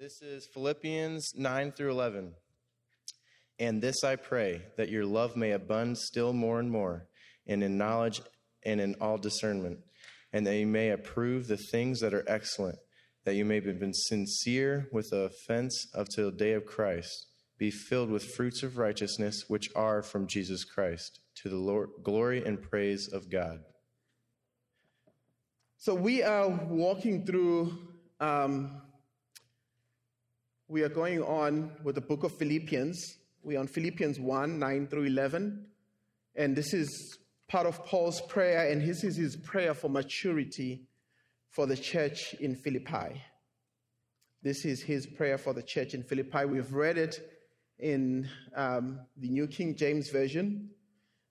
This is Philippians 9 through 11. And this I pray, that your love may abound still more and more, and in knowledge and in all discernment, and that you may approve the things that are excellent, that you may be sincere with the offense up to the day of Christ, be filled with fruits of righteousness which are from Jesus Christ, to the Lord, glory and praise of God. So we are walking through, um, we are going on with the book of Philippians. We're on Philippians 1 9 through 11. And this is part of Paul's prayer, and this is his prayer for maturity for the church in Philippi. This is his prayer for the church in Philippi. We've read it in um, the New King James Version,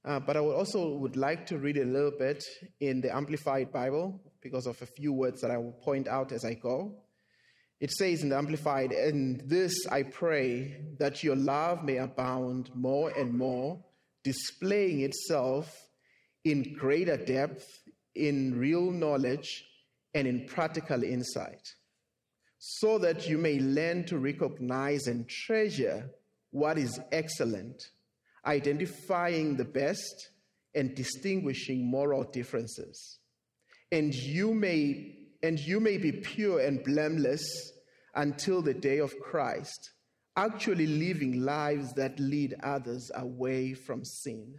uh, but I would also would like to read a little bit in the Amplified Bible because of a few words that I will point out as I go. It says in the Amplified, and this I pray that your love may abound more and more, displaying itself in greater depth, in real knowledge, and in practical insight, so that you may learn to recognize and treasure what is excellent, identifying the best and distinguishing moral differences. And you may and you may be pure and blameless until the day of Christ, actually living lives that lead others away from sin,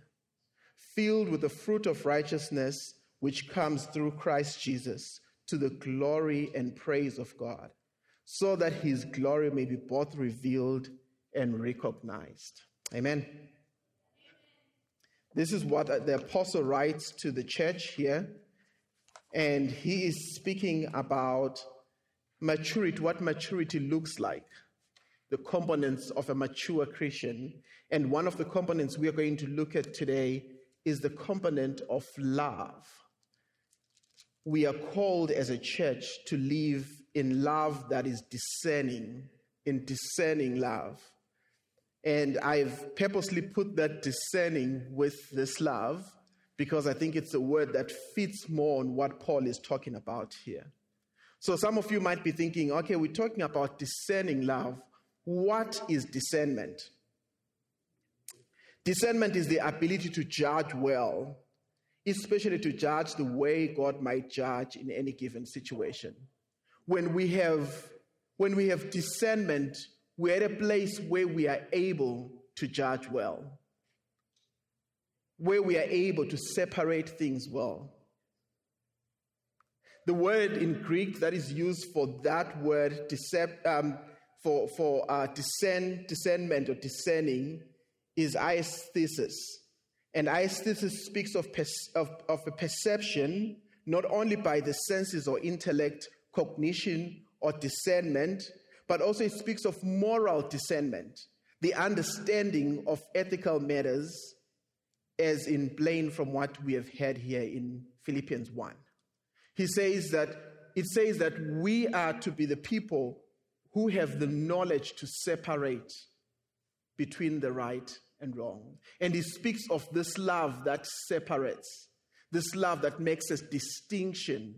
filled with the fruit of righteousness which comes through Christ Jesus to the glory and praise of God, so that his glory may be both revealed and recognized. Amen. This is what the apostle writes to the church here. And he is speaking about maturity, what maturity looks like, the components of a mature Christian. And one of the components we are going to look at today is the component of love. We are called as a church to live in love that is discerning, in discerning love. And I've purposely put that discerning with this love because I think it's a word that fits more on what Paul is talking about here. So some of you might be thinking, okay, we're talking about discerning love. What is discernment? Discernment is the ability to judge well, especially to judge the way God might judge in any given situation. When we have, when we have discernment, we're at a place where we are able to judge well, where we are able to separate things well. The word in Greek that is used for that word, decept, um, for, for uh, discern, discernment or discerning, is aesthesis. And aesthesis speaks of, of, of a perception not only by the senses or intellect, cognition, or discernment, but also it speaks of moral discernment, the understanding of ethical matters, as in plain from what we have heard here in Philippians 1. He says that it says that we are to be the people who have the knowledge to separate between the right and wrong. And he speaks of this love that separates, this love that makes a distinction,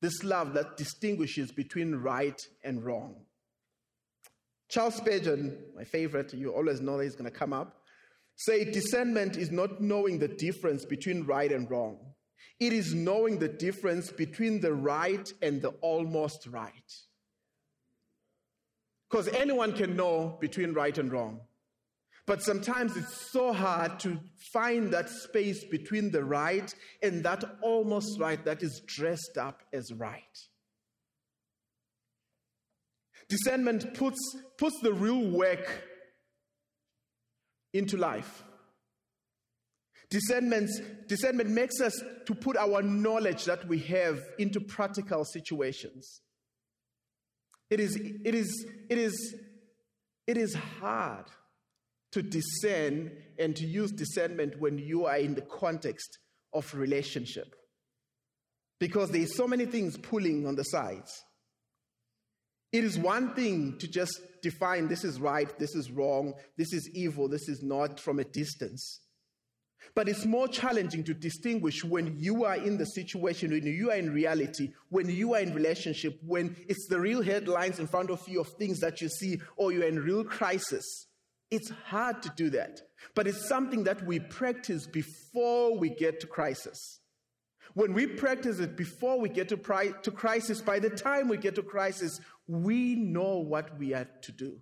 this love that distinguishes between right and wrong. Charles Spurgeon, my favorite, you always know that he's going to come up, say discernment is not knowing the difference between right and wrong. It is knowing the difference between the right and the almost right. Because anyone can know between right and wrong. But sometimes it's so hard to find that space between the right and that almost right that is dressed up as right. Discernment puts, puts the real work into life. Discernment, discernment makes us to put our knowledge that we have into practical situations. It is, it is, it is, it is hard to discern and to use discernment when you are in the context of relationship. Because there's so many things pulling on the sides. It is one thing to just define this is right, this is wrong, this is evil, this is not from a distance. But it's more challenging to distinguish when you are in the situation, when you are in reality, when you are in relationship, when it's the real headlines in front of you of things that you see, or you're in real crisis. It's hard to do that. But it's something that we practice before we get to crisis. When we practice it before we get to, pri- to crisis, by the time we get to crisis, we know what we are to do.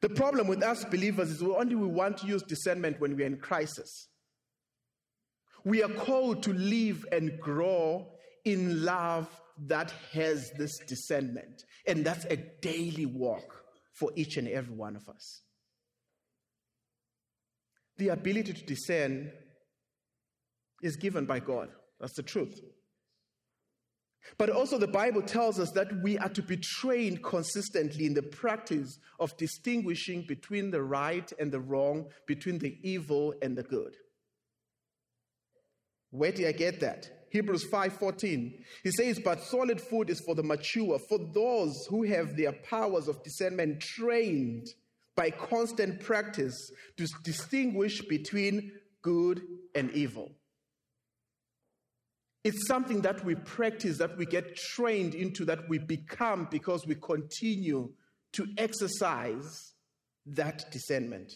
The problem with us believers is only we want to use discernment when we're in crisis. We are called to live and grow in love that has this discernment. And that's a daily walk for each and every one of us. The ability to discern is given by God. That's the truth. But also, the Bible tells us that we are to be trained consistently in the practice of distinguishing between the right and the wrong, between the evil and the good. Where do I get that? Hebrews 5:14. He says, "But solid food is for the mature, for those who have their powers of discernment trained by constant practice to distinguish between good and evil." It's something that we practice, that we get trained into, that we become because we continue to exercise that discernment.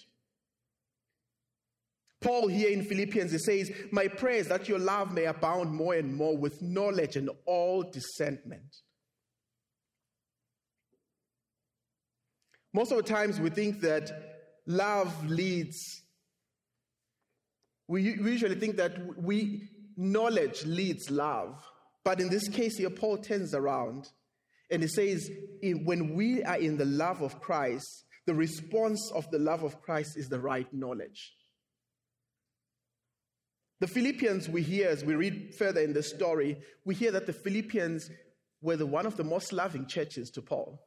Paul here in Philippians, he says, My prayer is that your love may abound more and more with knowledge and all discernment. Most of the times we think that love leads, we usually think that we knowledge leads love. But in this case here, Paul turns around and he says, when we are in the love of Christ, the response of the love of Christ is the right knowledge. The Philippians, we hear as we read further in the story, we hear that the Philippians were the, one of the most loving churches to Paul.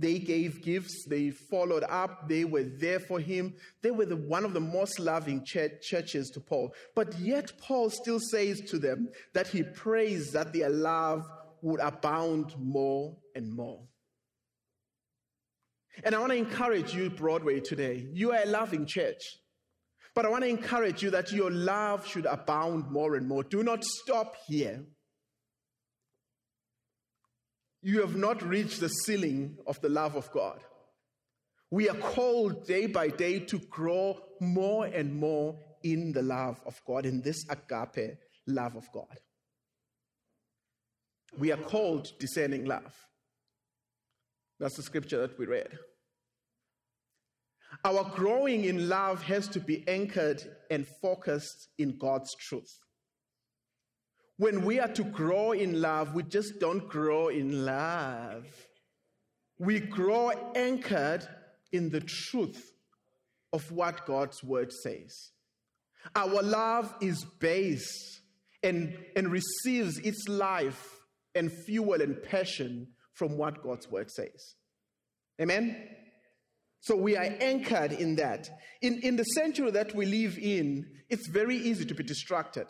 They gave gifts, they followed up, they were there for him. They were the, one of the most loving church, churches to Paul. But yet, Paul still says to them that he prays that their love would abound more and more. And I want to encourage you, Broadway, today. You are a loving church. But I want to encourage you that your love should abound more and more. Do not stop here you have not reached the ceiling of the love of God. We are called day by day to grow more and more in the love of God, in this agape love of God. We are called discerning love. That's the scripture that we read. Our growing in love has to be anchored and focused in God's truth. When we are to grow in love, we just don't grow in love. We grow anchored in the truth of what God's word says. Our love is based and, and receives its life and fuel and passion from what God's word says. Amen? So we are anchored in that. In, in the century that we live in, it's very easy to be distracted.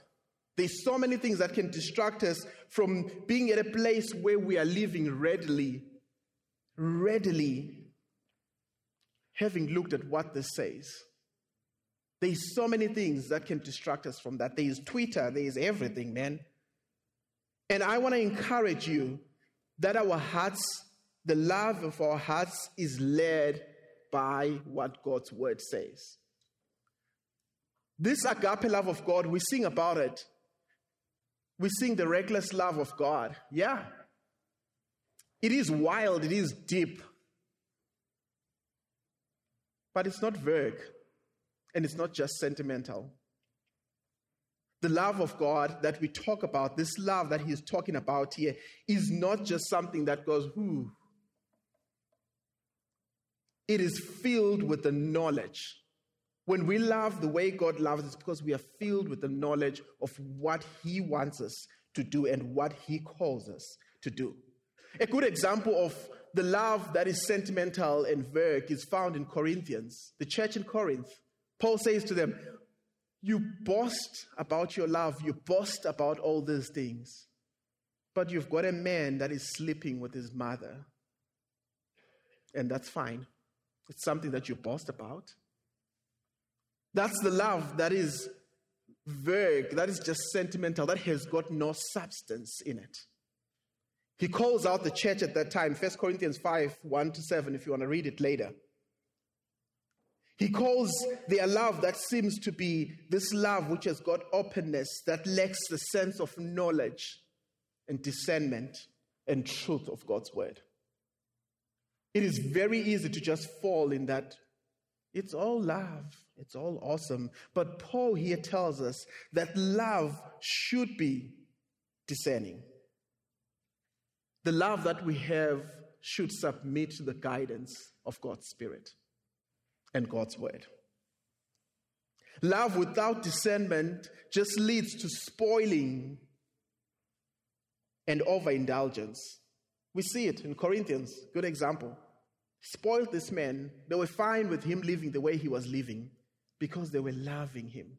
There's so many things that can distract us from being at a place where we are living readily, readily, having looked at what this says. There's so many things that can distract us from that. There's Twitter, there's everything, man. And I want to encourage you that our hearts, the love of our hearts, is led by what God's word says. This agape love of God, we sing about it we sing the reckless love of God. Yeah. It is wild, it is deep. But it's not vague, and it's not just sentimental. The love of God that we talk about, this love that he's talking about here, is not just something that goes, whoo. It is filled with the knowledge when we love the way God loves, it's because we are filled with the knowledge of what He wants us to do and what He calls us to do. A good example of the love that is sentimental and vague is found in Corinthians, the church in Corinth. Paul says to them, You boast about your love, you boast about all these things, but you've got a man that is sleeping with his mother. And that's fine. It's something that you boast about. That's the love that is vague, that is just sentimental, that has got no substance in it. He calls out the church at that time, 1 Corinthians 5 1 to 7, if you want to read it later. He calls their love that seems to be this love which has got openness, that lacks the sense of knowledge and discernment and truth of God's word. It is very easy to just fall in that it's all love, it's all awesome. But Paul here tells us that love should be discerning. The love that we have should submit to the guidance of God's Spirit and God's word. Love without discernment just leads to spoiling and overindulgence. We see it in Corinthians, good example. Spoiled this man, they were fine with him living the way he was living because they were loving him.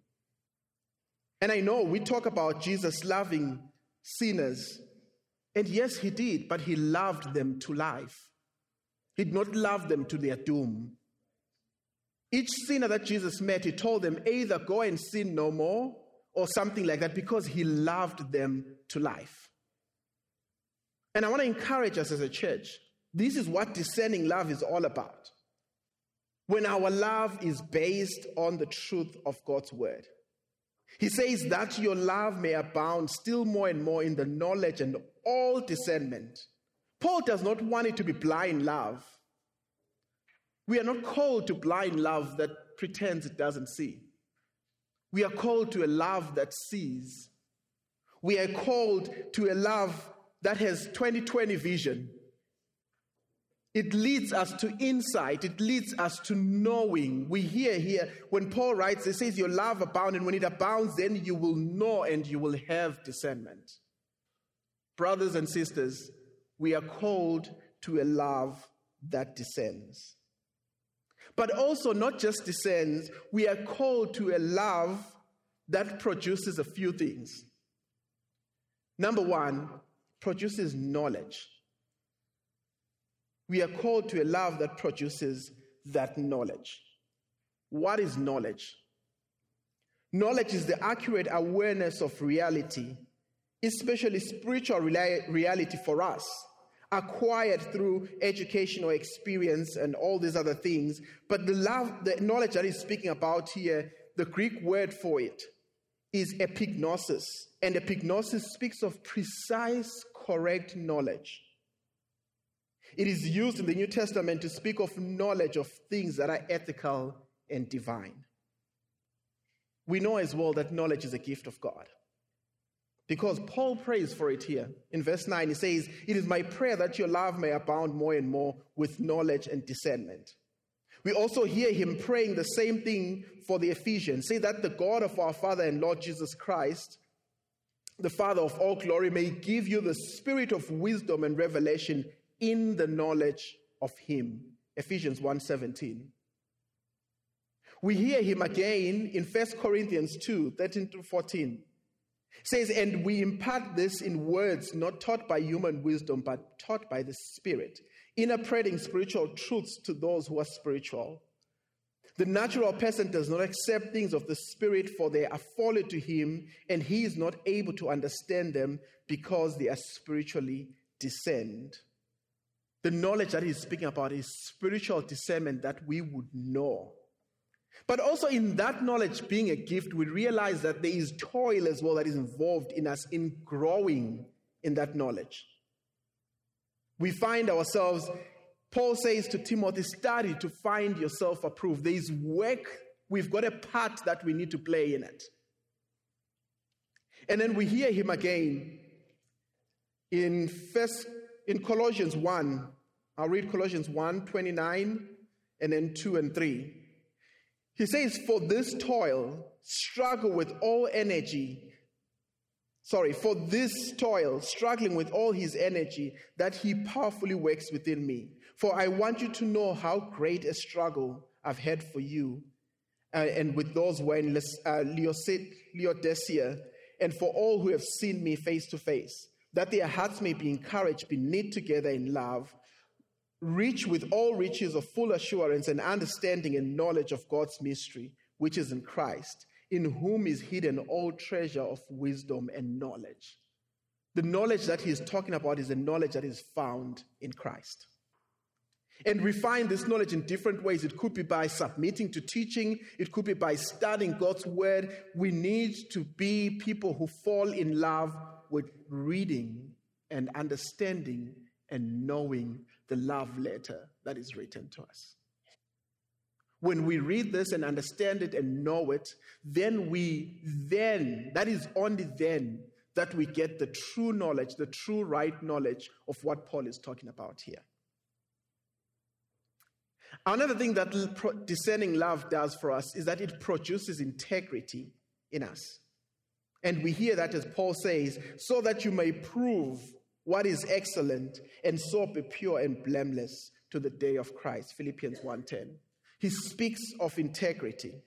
And I know we talk about Jesus loving sinners, and yes, he did, but he loved them to life. He did not love them to their doom. Each sinner that Jesus met, he told them either go and sin no more or something like that because he loved them to life. And I want to encourage us as a church this is what discerning love is all about. When our love is based on the truth of God's word. He says that your love may abound still more and more in the knowledge and all discernment. Paul does not want it to be blind love. We are not called to blind love that pretends it doesn't see. We are called to a love that sees. We are called to a love that has 2020 vision. It leads us to insight. It leads us to knowing. We hear here when Paul writes, he says, Your love abounds, and when it abounds, then you will know and you will have discernment. Brothers and sisters, we are called to a love that descends but also not just descends, we are called to a love that produces a few things. Number one, produces knowledge. We are called to a love that produces that knowledge. What is knowledge? Knowledge is the accurate awareness of reality, especially spiritual reality for us acquired through educational experience and all these other things. But the love, the knowledge that he's speaking about here, the Greek word for it is epignosis. And epignosis speaks of precise, correct knowledge. It is used in the New Testament to speak of knowledge of things that are ethical and divine. We know as well that knowledge is a gift of God. Because Paul prays for it here. In verse 9, he says, It is my prayer that your love may abound more and more with knowledge and discernment. We also hear him praying the same thing for the Ephesians. Say that the God of our Father and Lord Jesus Christ, the Father of all glory, may give you the spirit of wisdom and revelation in the knowledge of him. Ephesians 1:17. We hear him again in 1 Corinthians 2, 13 to 14 says, And we impart this in words not taught by human wisdom, but taught by the Spirit, in interpreting spiritual truths to those who are spiritual. The natural person does not accept things of the Spirit, for they are folly to him, and he is not able to understand them because they are spiritually discerned. The knowledge that he's speaking about is spiritual discernment that we would know but also, in that knowledge being a gift, we realize that there is toil as well that is involved in us in growing in that knowledge. We find ourselves, Paul says to Timothy, study to find yourself approved. There is work, we've got a part that we need to play in it. And then we hear him again in first in Colossians 1. I'll read Colossians 1, 29, and then 2 and 3. He says, For this toil, struggle with all energy. Sorry, for this toil, struggling with all his energy, that he powerfully works within me. For I want you to know how great a struggle I've had for you uh, and with those who are in uh, Laodicea, and for all who have seen me face to face, that their hearts may be encouraged, be knit together in love rich with all riches of full assurance and understanding and knowledge of God's mystery, which is in Christ, in whom is hidden all treasure of wisdom and knowledge. The knowledge that he's talking about is the knowledge that is found in Christ. And we find this knowledge in different ways. It could be by submitting to teaching, it could be by studying God's word. We need to be people who fall in love with reading and understanding and knowing the love letter that is written to us. When we read this and understand it and know it, then we, then, that is only then that we get the true knowledge, the true right knowledge of what Paul is talking about here. Another thing that discerning love does for us is that it produces integrity in us. And we hear that as Paul says, so that you may prove what is excellent and so be pure and blameless to the day of Christ. Philippians 1:10. He speaks of integrity.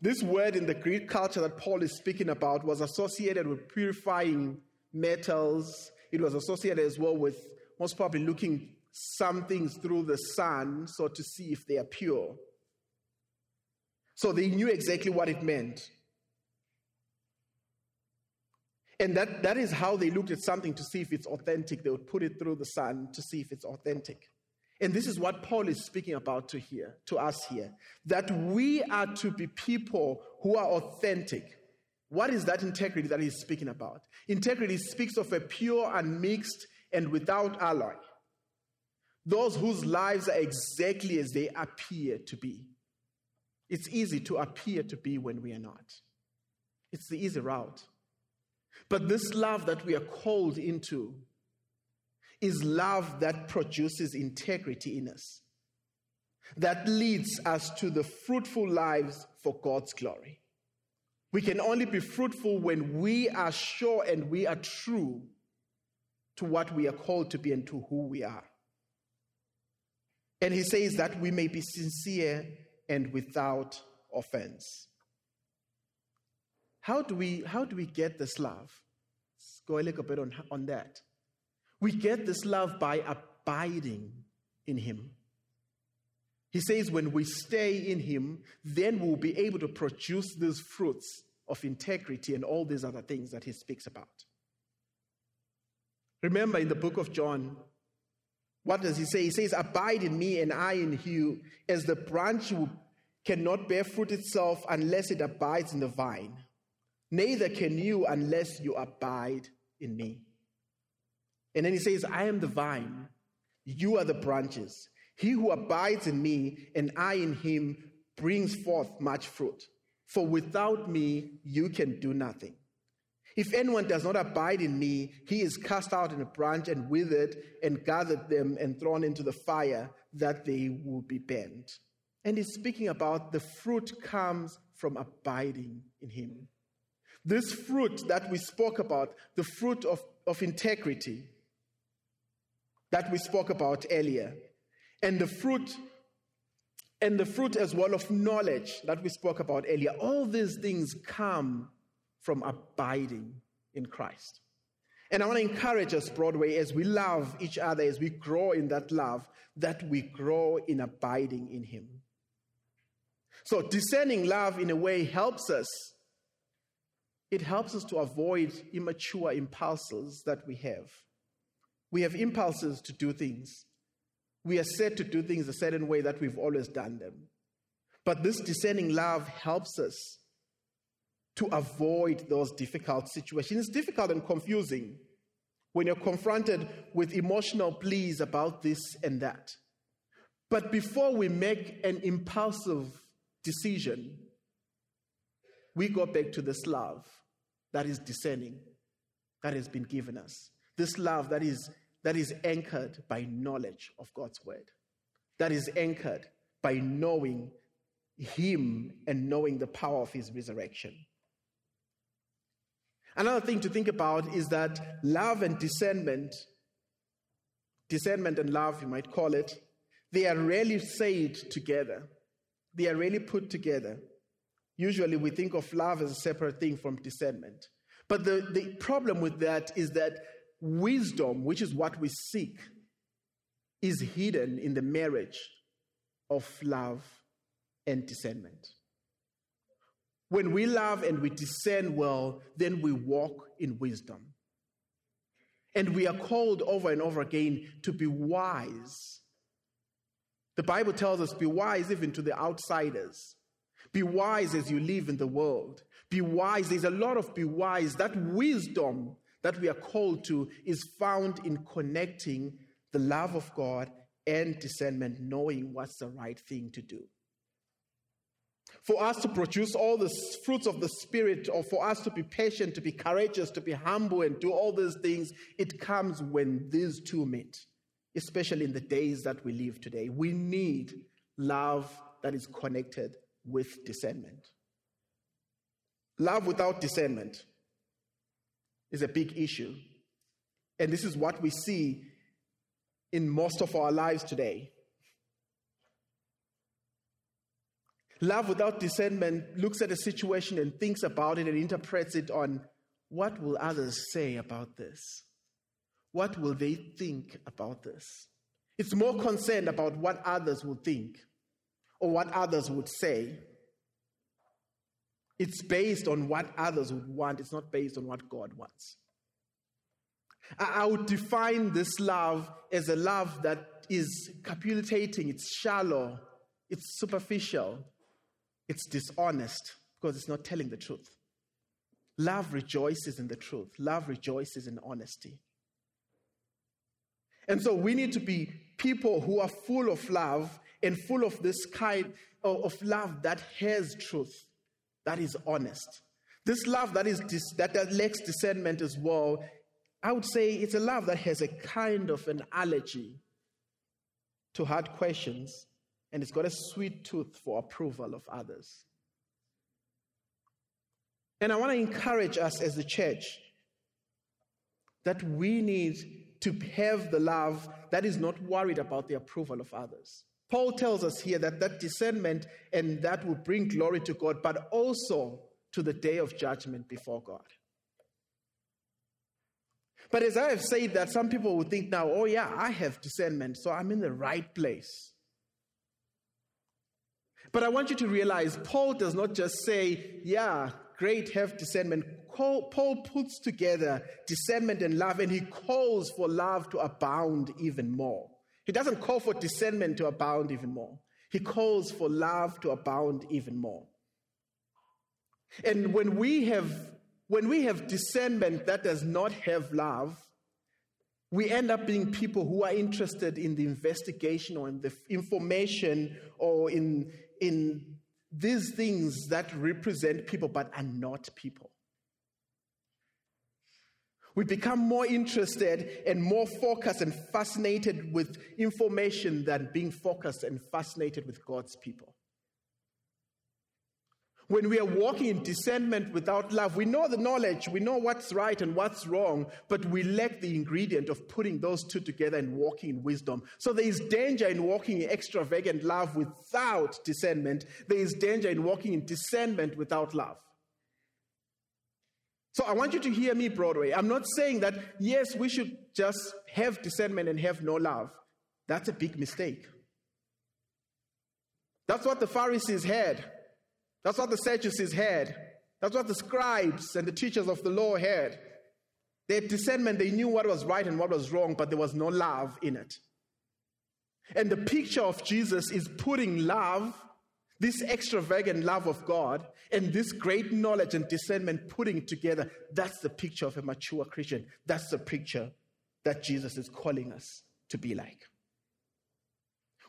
This word in the Greek culture that Paul is speaking about was associated with purifying metals. It was associated as well with most probably looking some things through the sun so to see if they are pure. So they knew exactly what it meant. And that, that is how they looked at something to see if it's authentic. They would put it through the sun to see if it's authentic. And this is what Paul is speaking about to here, to us here. That we are to be people who are authentic. What is that integrity that he's speaking about? Integrity speaks of a pure, unmixed, and without alloy. Those whose lives are exactly as they appear to be. It's easy to appear to be when we are not. It's the easy route. But this love that we are called into is love that produces integrity in us, that leads us to the fruitful lives for God's glory. We can only be fruitful when we are sure and we are true to what we are called to be and to who we are. And he says that we may be sincere and without offense. How do we, how do we get this love? Let's go a little bit on, on that. We get this love by abiding in him. He says, when we stay in him, then we'll be able to produce these fruits of integrity and all these other things that he speaks about. Remember in the book of John, what does he say? He says, Abide in me and I in you, as the branch cannot bear fruit itself unless it abides in the vine. Neither can you unless you abide in me. And then he says, I am the vine, you are the branches. He who abides in me and I in him brings forth much fruit. For without me, you can do nothing. If anyone does not abide in me, he is cast out in a branch and withered and gathered them and thrown into the fire that they will be burnt. And he's speaking about the fruit comes from abiding in him. This fruit that we spoke about, the fruit of, of integrity that we spoke about earlier, and the fruit and the fruit as well of knowledge that we spoke about earlier, all these things come from abiding in Christ. And I want to encourage us, Broadway, as we love each other, as we grow in that love, that we grow in abiding in Him. So, discerning love in a way helps us. It helps us to avoid immature impulses that we have. We have impulses to do things. We are set to do things a certain way that we've always done them. But this discerning love helps us to avoid those difficult situations. It's difficult and confusing when you're confronted with emotional pleas about this and that. But before we make an impulsive decision, we go back to this love that is discerning, that has been given us. This love that is, that is anchored by knowledge of God's word, that is anchored by knowing Him and knowing the power of His resurrection. Another thing to think about is that love and discernment, discernment and love, you might call it, they are rarely said together. They are rarely put together. Usually we think of love as a separate thing from discernment. But the, the problem with that is that wisdom, which is what we seek, is hidden in the marriage of love and discernment. When we love and we discern well, then we walk in wisdom. And we are called over and over again to be wise. The Bible tells us, be wise even to the outsiders. Be wise as you live in the world. Be wise. There's a lot of be wise. That wisdom that we are called to is found in connecting the love of God and discernment, knowing what's the right thing to do. For us to produce all the fruits of the Spirit, or for us to be patient, to be courageous, to be humble, and do all these things, it comes when these two meet, especially in the days that we live today. We need love that is connected with discernment. Love without discernment is a big issue. And this is what we see in most of our lives today. Love without discernment looks at a situation and thinks about it and interprets it on what will others say about this? What will they think about this? It's more concerned about what others will think or what others would say. It's based on what others would want, it's not based on what God wants. I would define this love as a love that is capitulating, it's shallow, it's superficial, it's dishonest because it's not telling the truth. Love rejoices in the truth, love rejoices in honesty. And so we need to be people who are full of love and full of this kind uh, of love that has truth, that is honest. This love that is that, lacks discernment as well I would say it's a love that has a kind of an allergy to hard questions, and it's got a sweet tooth for approval of others. And I want to encourage us as a church that we need to have the love that is not worried about the approval of others. Paul tells us here that that discernment and that will bring glory to God, but also to the day of judgment before God. But as I have said that, some people will think now, oh, yeah, I have discernment, so I'm in the right place. But I want you to realize Paul does not just say, yeah, great, have discernment. Paul puts together discernment and love, and he calls for love to abound even more. He doesn't call for discernment to abound even more, he calls for love to abound even more. And when we have when we have discernment that does not have love, we end up being people who are interested in the investigation or in the information or in, in these things that represent people but are not people. We become more interested and more focused and fascinated with information than being focused and fascinated with God's people. When we are walking in discernment without love, we know the knowledge, we know what's right and what's wrong, but we lack the ingredient of putting those two together and walking in wisdom. So there is danger in walking in extravagant love without discernment. There is danger in walking in discernment without love. So I want you to hear me, Broadway. I'm not saying that, yes, we should just have discernment and have no love. That's a big mistake. That's what the Pharisees had. That's what the Sadducees had. That's what the scribes and the teachers of the law had. They had discernment, they knew what was right and what was wrong, but there was no love in it. And the picture of Jesus is putting love, this extravagant love of God, and this great knowledge and discernment putting together. That's the picture of a mature Christian. That's the picture that Jesus is calling us to be like.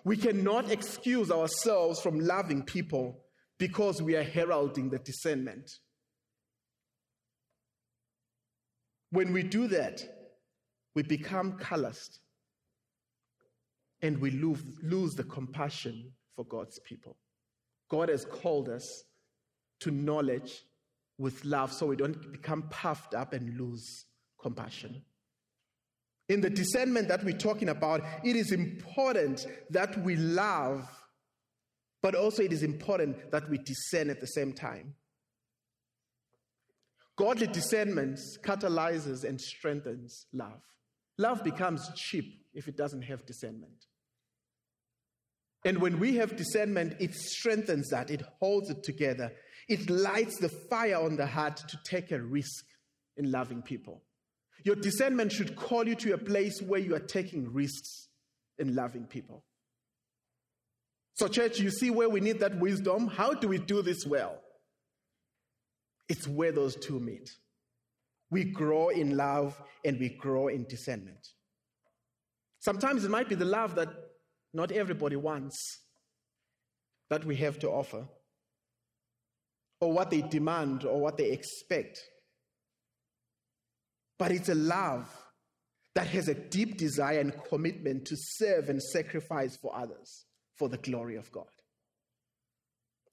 We cannot excuse ourselves from loving people because we are heralding the discernment. When we do that, we become calloused and we lose, lose the compassion for God's people. God has called us to knowledge with love so we don't become puffed up and lose compassion. In the discernment that we're talking about, it is important that we love but also, it is important that we discern at the same time. Godly discernment catalyzes and strengthens love. Love becomes cheap if it doesn't have discernment. And when we have discernment, it strengthens that, it holds it together, it lights the fire on the heart to take a risk in loving people. Your discernment should call you to a place where you are taking risks in loving people. So, church, you see where we need that wisdom? How do we do this well? It's where those two meet. We grow in love and we grow in discernment. Sometimes it might be the love that not everybody wants that we have to offer, or what they demand or what they expect. But it's a love that has a deep desire and commitment to serve and sacrifice for others for the glory of God.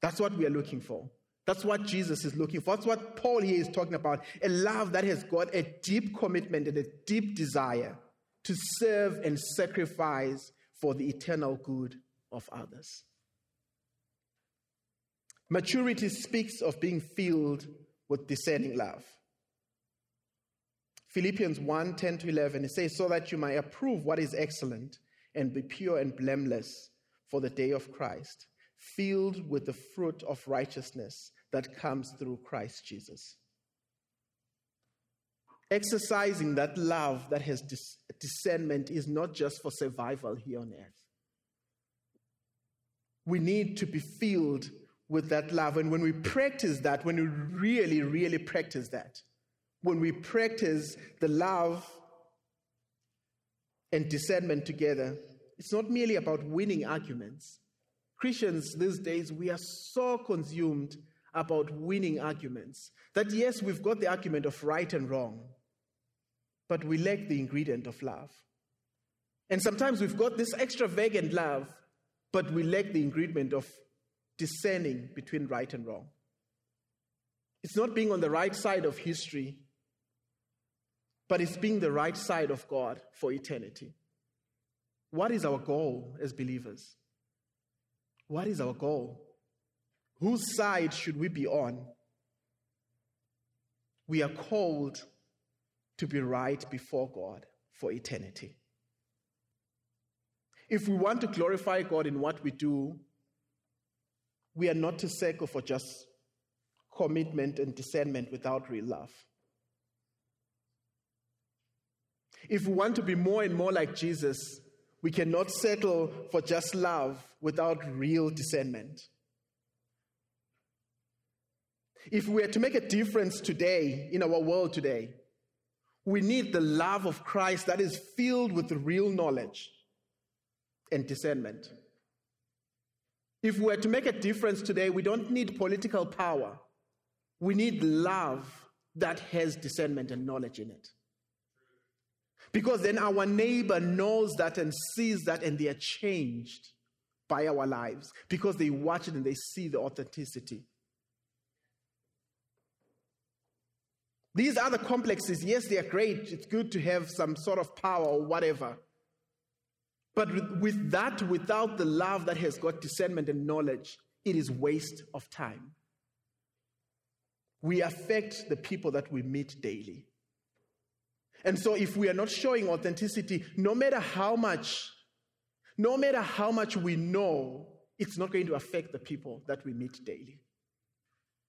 That's what we are looking for. That's what Jesus is looking for. That's what Paul here is talking about. A love that has got a deep commitment and a deep desire to serve and sacrifice for the eternal good of others. Maturity speaks of being filled with discerning love. Philippians 1 10 to 11, it says, So that you may approve what is excellent and be pure and blameless for the day of Christ, filled with the fruit of righteousness that comes through Christ Jesus. Exercising that love that has dis- discernment is not just for survival here on earth. We need to be filled with that love. And when we practice that, when we really, really practice that, when we practice the love and discernment together, it's not merely about winning arguments. Christians these days, we are so consumed about winning arguments that yes, we've got the argument of right and wrong, but we lack the ingredient of love. And sometimes we've got this extravagant love, but we lack the ingredient of discerning between right and wrong. It's not being on the right side of history, but it's being the right side of God for eternity. What is our goal as believers? What is our goal? Whose side should we be on? We are called to be right before God for eternity. If we want to glorify God in what we do, we are not to settle for just commitment and discernment without real love. If we want to be more and more like Jesus, we cannot settle for just love without real discernment. If we are to make a difference today in our world today, we need the love of Christ that is filled with real knowledge and discernment. If we're to make a difference today, we don't need political power. We need love that has discernment and knowledge in it. Because then our neighbor knows that and sees that, and they are changed by our lives because they watch it and they see the authenticity. These other complexes, yes, they are great. It's good to have some sort of power or whatever. But with that, without the love that has got discernment and knowledge, it is waste of time. We affect the people that we meet daily. And so if we are not showing authenticity, no matter how much, no matter how much we know, it's not going to affect the people that we meet daily.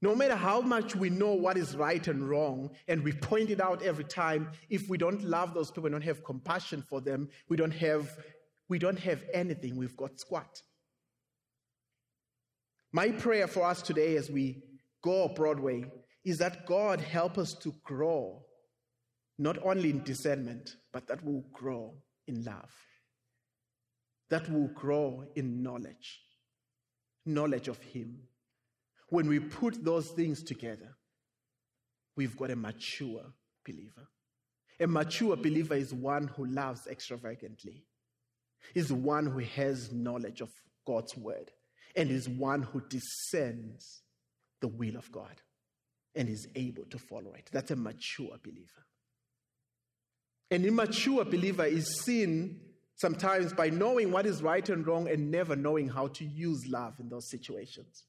No matter how much we know what is right and wrong, and we point it out every time, if we don't love those people, we don't have compassion for them, we don't have, we don't have anything, we've got squat. My prayer for us today as we go Broadway is that God help us to grow not only in discernment, but that we'll grow in love, that we'll grow in knowledge, knowledge of Him. When we put those things together, we've got a mature believer. A mature believer is one who loves extravagantly, is one who has knowledge of God's word, and is one who discerns the will of God and is able to follow it. That's a mature believer. An immature believer is seen sometimes by knowing what is right and wrong and never knowing how to use love in those situations.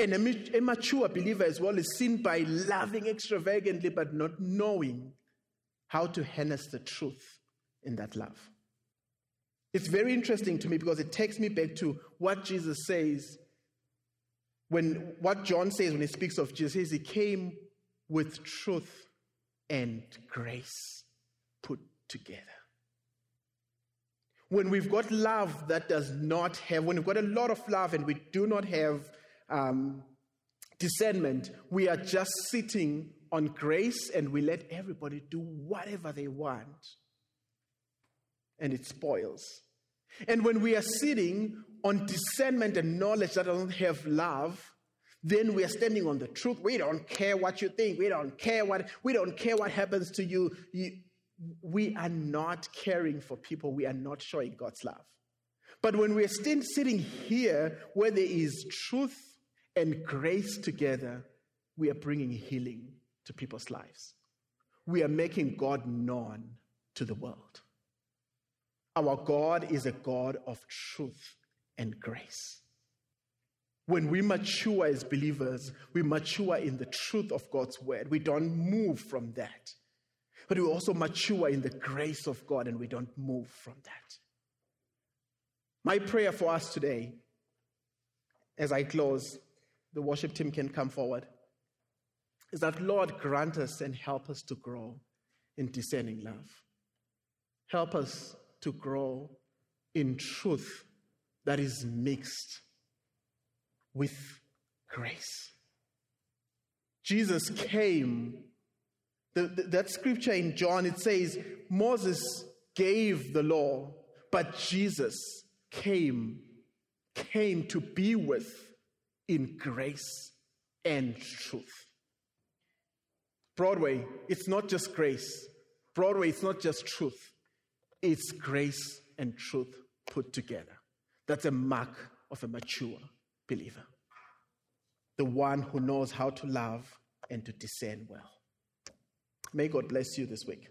An immature believer as well is seen by loving extravagantly but not knowing how to harness the truth in that love. It's very interesting to me because it takes me back to what Jesus says when what John says when he speaks of Jesus, he says he came with truth and grace put together. When we've got love that does not have, when we've got a lot of love and we do not have um, discernment, we are just sitting on grace and we let everybody do whatever they want. And it spoils. And when we are sitting on discernment and knowledge that doesn't have love, then we are standing on the truth. We don't care what you think. We don't care what we don't care what happens to you. you we are not caring for people. We are not showing God's love. But when we're still sitting here where there is truth and grace together, we are bringing healing to people's lives. We are making God known to the world. Our God is a God of truth and grace. When we mature as believers, we mature in the truth of God's word. We don't move from that. But we also mature in the grace of God and we don't move from that. My prayer for us today, as I close, the worship team can come forward, is that Lord grant us and help us to grow in discerning love. Help us to grow in truth that is mixed with grace. Jesus came. The, the, that scripture in John, it says, Moses gave the law, but Jesus came, came to be with in grace and truth. Broadway, it's not just grace. Broadway, it's not just truth. It's grace and truth put together. That's a mark of a mature believer, the one who knows how to love and to discern well. May God bless you this week.